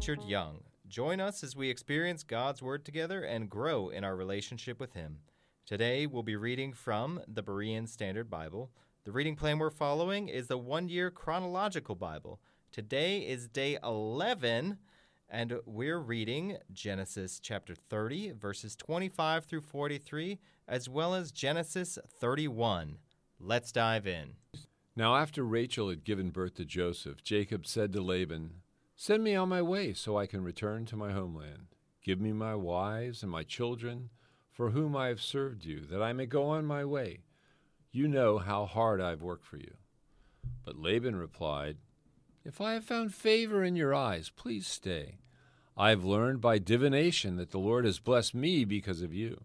Richard Young. Join us as we experience God's Word together and grow in our relationship with Him. Today we'll be reading from the Berean Standard Bible. The reading plan we're following is the one year chronological Bible. Today is day 11, and we're reading Genesis chapter 30, verses 25 through 43, as well as Genesis 31. Let's dive in. Now, after Rachel had given birth to Joseph, Jacob said to Laban, Send me on my way so I can return to my homeland. Give me my wives and my children, for whom I have served you, that I may go on my way. You know how hard I have worked for you. But Laban replied, If I have found favor in your eyes, please stay. I have learned by divination that the Lord has blessed me because of you.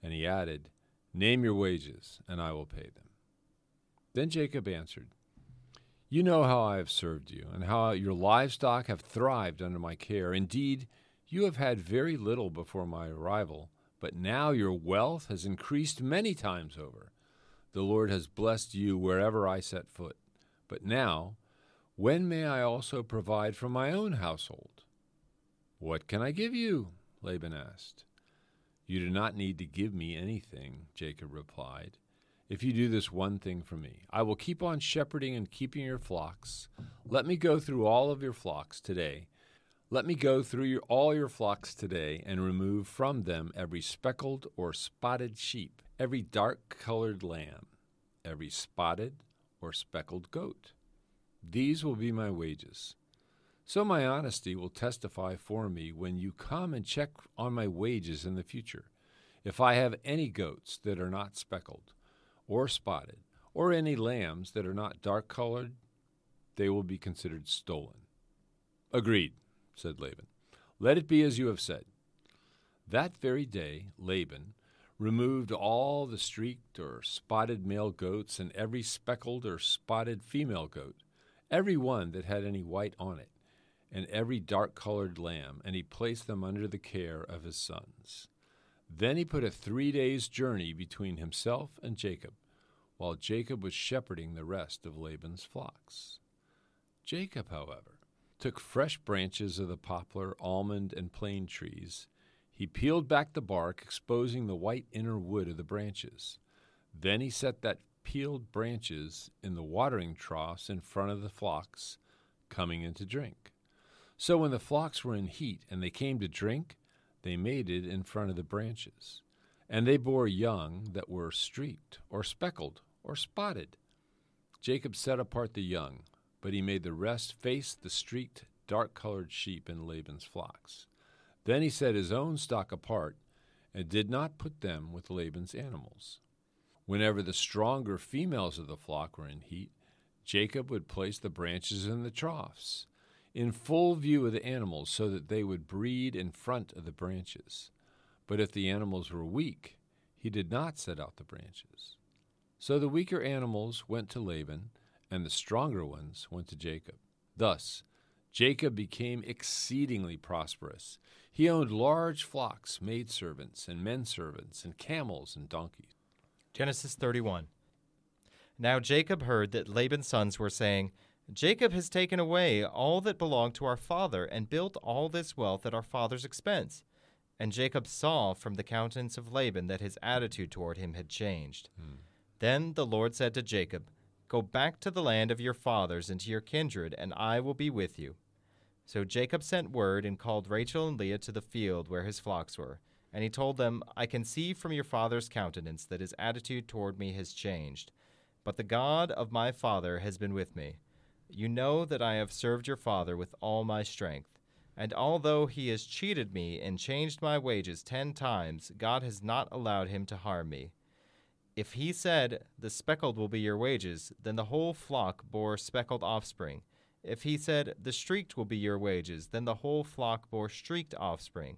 And he added, Name your wages, and I will pay them. Then Jacob answered, You know how I have served you, and how your livestock have thrived under my care. Indeed, you have had very little before my arrival, but now your wealth has increased many times over. The Lord has blessed you wherever I set foot. But now, when may I also provide for my own household? What can I give you? Laban asked. You do not need to give me anything, Jacob replied. If you do this one thing for me, I will keep on shepherding and keeping your flocks. Let me go through all of your flocks today. Let me go through your, all your flocks today and remove from them every speckled or spotted sheep, every dark colored lamb, every spotted or speckled goat. These will be my wages. So my honesty will testify for me when you come and check on my wages in the future. If I have any goats that are not speckled, or spotted, or any lambs that are not dark colored, they will be considered stolen. Agreed, said Laban. Let it be as you have said. That very day, Laban removed all the streaked or spotted male goats and every speckled or spotted female goat, every one that had any white on it, and every dark colored lamb, and he placed them under the care of his sons. Then he put a three days' journey between himself and Jacob, while Jacob was shepherding the rest of Laban's flocks. Jacob, however, took fresh branches of the poplar, almond, and plane trees. He peeled back the bark, exposing the white inner wood of the branches. Then he set that peeled branches in the watering troughs in front of the flocks coming in to drink. So when the flocks were in heat and they came to drink, they mated in front of the branches. And they bore young that were streaked, or speckled, or spotted. Jacob set apart the young, but he made the rest face the streaked, dark colored sheep in Laban's flocks. Then he set his own stock apart, and did not put them with Laban's animals. Whenever the stronger females of the flock were in heat, Jacob would place the branches in the troughs in full view of the animals so that they would breed in front of the branches. But if the animals were weak, he did not set out the branches. So the weaker animals went to Laban, and the stronger ones went to Jacob. Thus, Jacob became exceedingly prosperous. He owned large flocks, maidservants, and men servants, and camels and donkeys. Genesis 31. Now Jacob heard that Laban's sons were saying, Jacob has taken away all that belonged to our father and built all this wealth at our father's expense. And Jacob saw from the countenance of Laban that his attitude toward him had changed. Hmm. Then the Lord said to Jacob, Go back to the land of your fathers and to your kindred, and I will be with you. So Jacob sent word and called Rachel and Leah to the field where his flocks were. And he told them, I can see from your father's countenance that his attitude toward me has changed. But the God of my father has been with me you know that I have served your father with all my strength. And although he has cheated me and changed my wages ten times, God has not allowed him to harm me. If he said, The speckled will be your wages, then the whole flock bore speckled offspring. If he said, The streaked will be your wages, then the whole flock bore streaked offspring.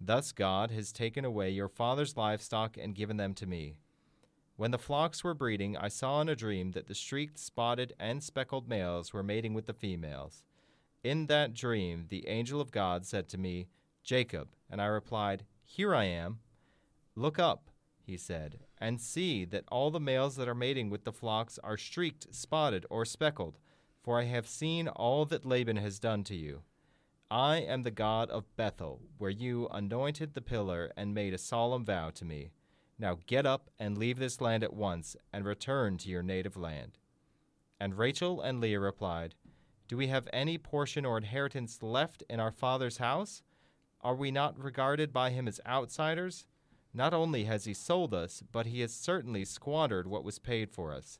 Thus God has taken away your father's livestock and given them to me. When the flocks were breeding, I saw in a dream that the streaked, spotted, and speckled males were mating with the females. In that dream, the angel of God said to me, Jacob, and I replied, Here I am. Look up, he said, and see that all the males that are mating with the flocks are streaked, spotted, or speckled, for I have seen all that Laban has done to you. I am the God of Bethel, where you anointed the pillar and made a solemn vow to me. Now get up and leave this land at once, and return to your native land. And Rachel and Leah replied, Do we have any portion or inheritance left in our father's house? Are we not regarded by him as outsiders? Not only has he sold us, but he has certainly squandered what was paid for us.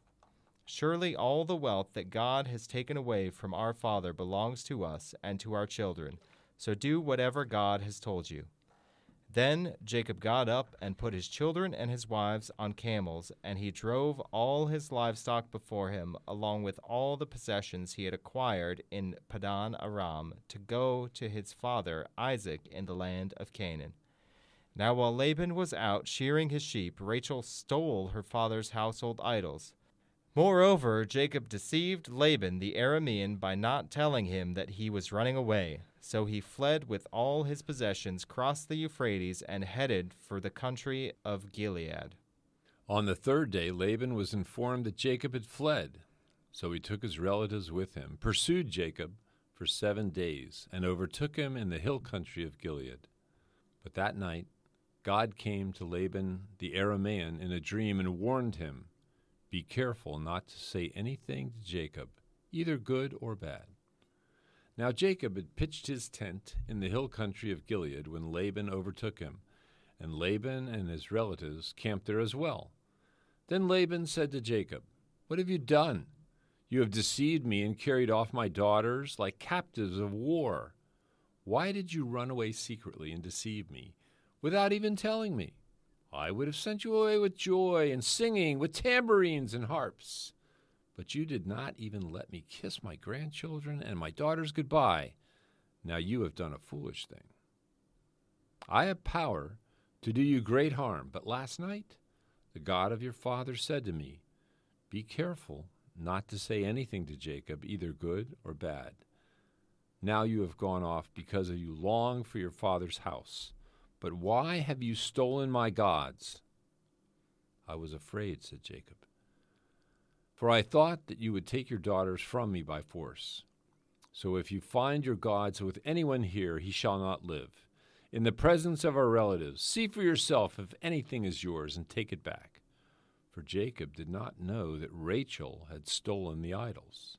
Surely all the wealth that God has taken away from our father belongs to us and to our children. So do whatever God has told you. Then Jacob got up and put his children and his wives on camels, and he drove all his livestock before him, along with all the possessions he had acquired in Padan Aram, to go to his father Isaac in the land of Canaan. Now, while Laban was out shearing his sheep, Rachel stole her father's household idols. Moreover, Jacob deceived Laban the Aramean by not telling him that he was running away. So he fled with all his possessions, crossed the Euphrates, and headed for the country of Gilead. On the third day, Laban was informed that Jacob had fled. So he took his relatives with him, pursued Jacob for seven days, and overtook him in the hill country of Gilead. But that night, God came to Laban the Aramean in a dream and warned him be careful not to say anything to Jacob, either good or bad. Now Jacob had pitched his tent in the hill country of Gilead when Laban overtook him, and Laban and his relatives camped there as well. Then Laban said to Jacob, What have you done? You have deceived me and carried off my daughters like captives of war. Why did you run away secretly and deceive me, without even telling me? I would have sent you away with joy and singing, with tambourines and harps. But you did not even let me kiss my grandchildren and my daughters goodbye. Now you have done a foolish thing. I have power to do you great harm, but last night the God of your father said to me, Be careful not to say anything to Jacob, either good or bad. Now you have gone off because you long for your father's house. But why have you stolen my gods? I was afraid, said Jacob. For I thought that you would take your daughters from me by force. So if you find your gods with anyone here, he shall not live. In the presence of our relatives, see for yourself if anything is yours and take it back. For Jacob did not know that Rachel had stolen the idols.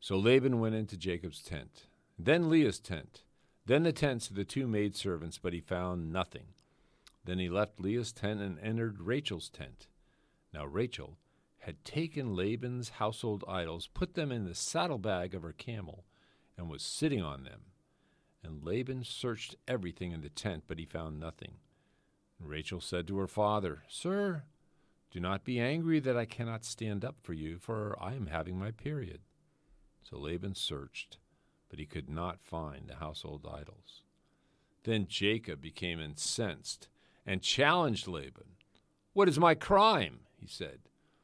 So Laban went into Jacob's tent, then Leah's tent then the tents of the two maidservants, but he found nothing. Then he left Leah's tent and entered Rachel's tent. Now Rachel had taken Laban's household idols, put them in the saddlebag of her camel, and was sitting on them. And Laban searched everything in the tent, but he found nothing. And Rachel said to her father, Sir, do not be angry that I cannot stand up for you, for I am having my period. So Laban searched but he could not find the household idols. Then Jacob became incensed and challenged Laban. What is my crime? he said.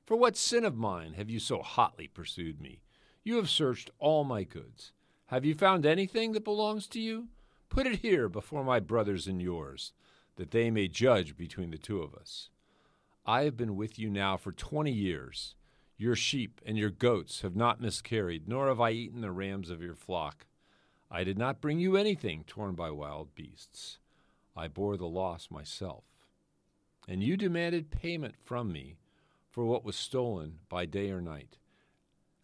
For what sin of mine have you so hotly pursued me? You have searched all my goods. Have you found anything that belongs to you? Put it here before my brothers and yours, that they may judge between the two of us. I have been with you now for twenty years your sheep and your goats have not miscarried, nor have I eaten the rams of your flock. I did not bring you anything torn by wild beasts. I bore the loss myself. And you demanded payment from me for what was stolen by day or night.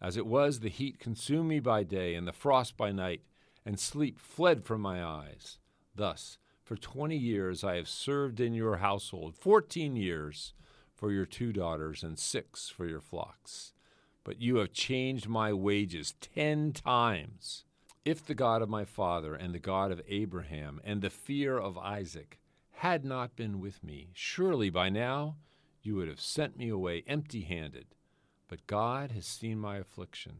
As it was, the heat consumed me by day, and the frost by night, and sleep fled from my eyes. Thus, for twenty years I have served in your household, fourteen years for your two daughters and six for your flocks. But you have changed my wages ten times. If the God of my father and the God of Abraham and the fear of Isaac had not been with me, surely by now you would have sent me away empty handed. But God has seen my affliction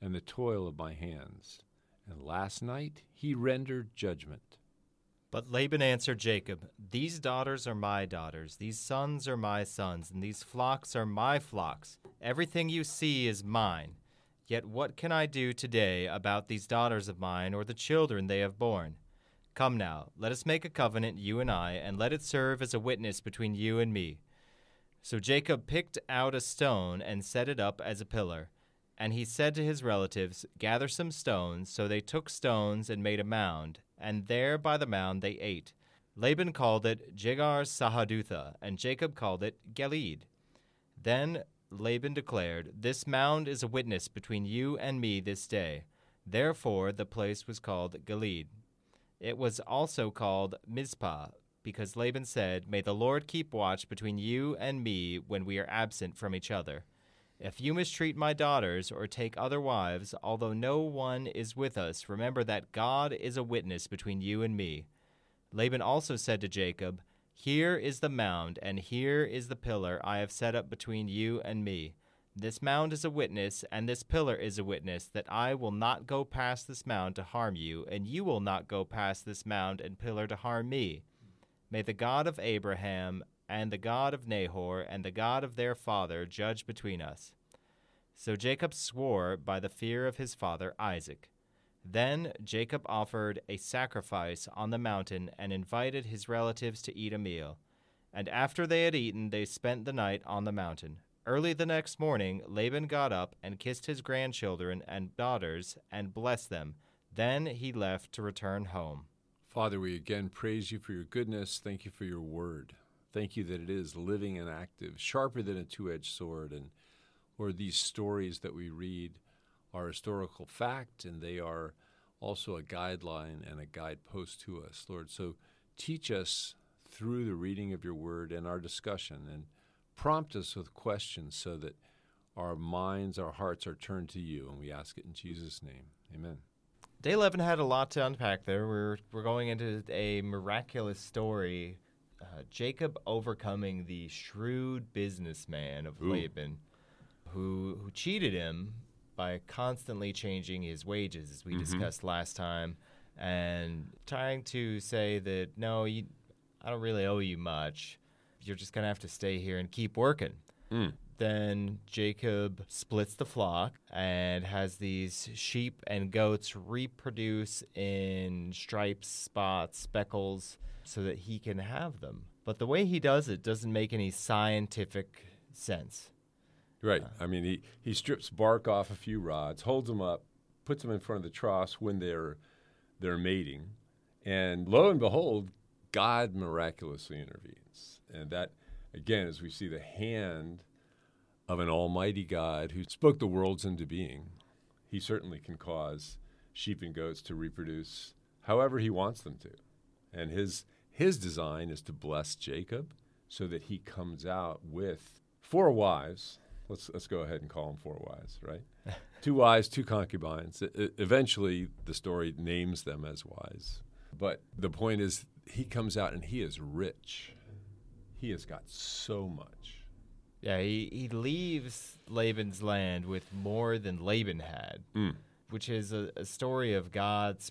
and the toil of my hands, and last night he rendered judgment. But Laban answered Jacob, These daughters are my daughters, these sons are my sons, and these flocks are my flocks. Everything you see is mine. Yet what can I do today about these daughters of mine or the children they have borne? Come now, let us make a covenant, you and I, and let it serve as a witness between you and me. So Jacob picked out a stone and set it up as a pillar. And he said to his relatives, Gather some stones. So they took stones and made a mound, and there by the mound they ate. Laban called it Jegar Sahadutha, and Jacob called it Galeed. Then Laban declared, This mound is a witness between you and me this day. Therefore the place was called Galeed. It was also called Mizpah, because Laban said, May the Lord keep watch between you and me when we are absent from each other. If you mistreat my daughters or take other wives, although no one is with us, remember that God is a witness between you and me. Laban also said to Jacob, Here is the mound, and here is the pillar I have set up between you and me. This mound is a witness, and this pillar is a witness, that I will not go past this mound to harm you, and you will not go past this mound and pillar to harm me. May the God of Abraham and the God of Nahor and the God of their father judge between us. So Jacob swore by the fear of his father Isaac. Then Jacob offered a sacrifice on the mountain and invited his relatives to eat a meal. And after they had eaten, they spent the night on the mountain. Early the next morning, Laban got up and kissed his grandchildren and daughters and blessed them. Then he left to return home. Father, we again praise you for your goodness. Thank you for your word. Thank you that it is living and active, sharper than a two edged sword. And Lord, these stories that we read are historical fact and they are also a guideline and a guidepost to us, Lord. So teach us through the reading of your word and our discussion and prompt us with questions so that our minds, our hearts are turned to you. And we ask it in Jesus' name. Amen. Day 11 had a lot to unpack there. We're, we're going into a miraculous story. Uh, Jacob overcoming the shrewd businessman of Ooh. Laban who, who cheated him by constantly changing his wages, as we Mhm. discussed last time, and trying to say that, no, you, I don't really owe you much. You're just going to have to stay here and keep working. Mm. Then Jacob splits the flock and has these sheep and goats reproduce in stripes, spots, speckles, so that he can have them. But the way he does it doesn't make any scientific sense. Right. Uh. I mean, he, he strips bark off a few rods, holds them up, puts them in front of the troughs when they're they're mating, and lo and behold, God miraculously intervenes. And that, again, as we see the hand of an Almighty God who spoke the worlds into being, He certainly can cause sheep and goats to reproduce however He wants them to. And His His design is to bless Jacob so that he comes out with four wives let's let's go ahead and call them four wives, right? two wives, two concubines. Eventually, the story names them as wives. But the point is, he comes out and he is rich. He has got so much. Yeah, he, he leaves Laban's land with more than Laban had, Mm. which is a, a story of God's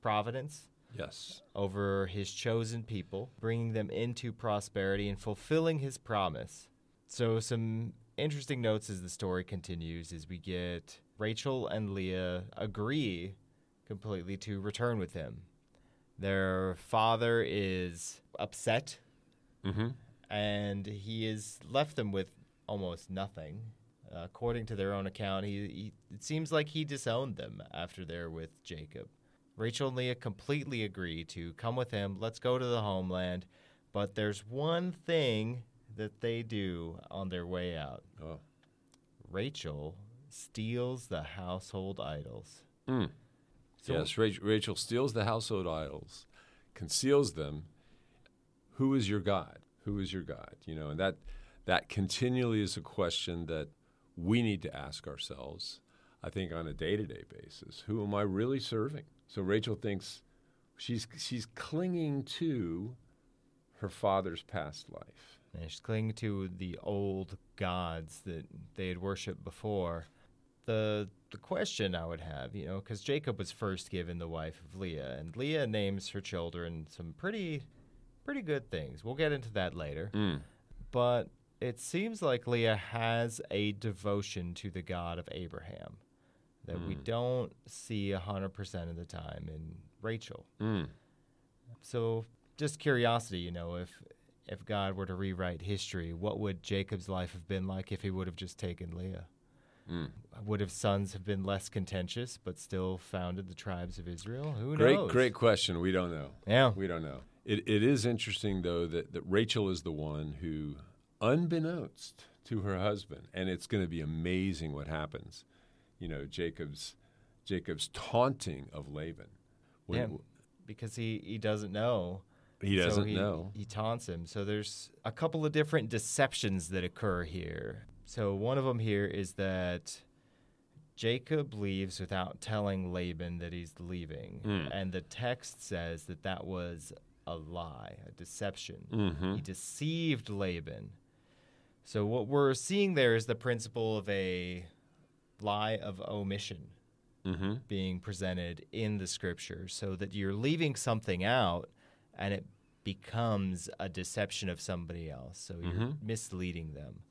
providence Yes. over his chosen people, bringing them into prosperity and fulfilling his promise. So, some interesting notes as the story continues is we get Rachel and Leah agree completely to return with him. Their father is upset Mm-hmm. And he has left them with almost nothing. Uh, according to their own account, he, he it seems like he disowned them after they're with Jacob. Rachel and Leah completely agree to come with him. Let's go to the homeland. But there's one thing that they do on their way out. Oh. Rachel steals the household idols. Mm. So- yes. Rachel, Rachel steals the household idols, conceals them. Who is your God? Who is your God? You know, and that that continually is a question that we need to ask ourselves. I think on a day-to-day basis, who am I really serving? So Rachel thinks she's she's clinging to her father's past life. And she's clinging to the old gods that they had worshipped before. The the question I would have, you know, because Jacob was first given the wife of Leah, and Leah names her children some pretty pretty good things. We'll get into that later. Mm. But it seems like Leah has a devotion to the God of Abraham that we Mm. don't see 100% of the time in Rachel. Mm. So, just curiosity, you know, if if God were to rewrite history, what would Jacob's life have been like if he would have just taken Leah? Would have sons have been less contentious, but still founded the tribes of Israel? Who Great, knows? great question. We don't know. Yeah. We don't know. It, it is interesting, though, that, that Rachel is the one who, unbeknownst to her husband, and it's going to be amazing what happens. You know, Jacob's Jacob's taunting of Laban. When- Yeah, because he, he doesn't know. He doesn't he, know. He taunts him. So there's a couple of different deceptions that occur here. So one of them here is that Jacob leaves without telling Laban that he's leaving. Mm. And the text says that that was a lie, a deception. Mhm. He deceived Laban. So what we're seeing there is the principle of a lie of omission Mm-hmm. being presented in the scripture so that you're leaving something out and it becomes a deception of somebody else. So you're Mhm. misleading them.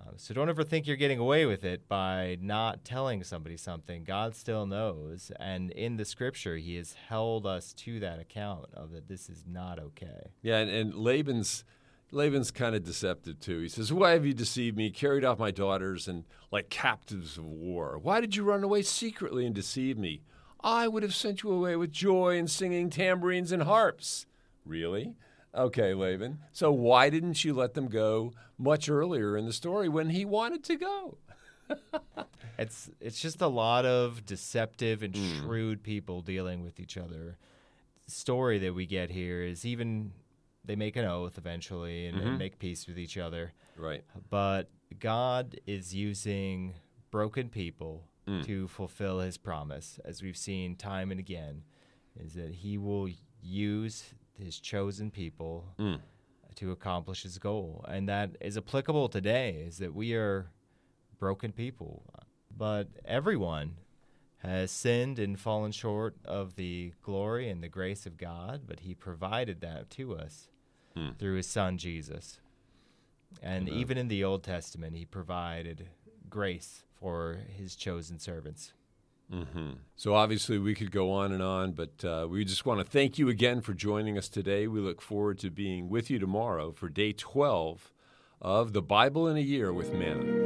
Uh, so don't ever think you're getting away with it by not telling somebody something. God still knows. And in the scripture, He has held us to that account of that this is not okay. Yeah, and, and Laban's Laban's kind of deceptive too. He says, "Why have you deceived me? Carried off my daughters and like captives of war. Why did you run away secretly and deceive me? I would have sent you away with joy and singing tambourines and harps." Really? Okay, Laban. So why didn't you let them go much earlier in the story when he wanted to go? It's it's just a lot of deceptive and Hmm. shrewd people dealing with each other. The story that we get here is even they make an oath eventually and, and Mhm. make peace with each other. Right. But God is using broken people Mm. to fulfill his promise, as we've seen time and again, is that he will use his chosen people Mm. to accomplish his goal. And that is applicable today, is that we are broken people. But everyone has sinned and fallen short of the glory and the grace of God, but he provided that to us Hmm. through his son Jesus. And Amen. even in the Old Testament, he provided grace for his chosen servants. Hmm So obviously we could go on and on, but uh, we just want to thank you again for joining us today. We look forward to being with you tomorrow for day 12 of the Bible in a Year with Manna.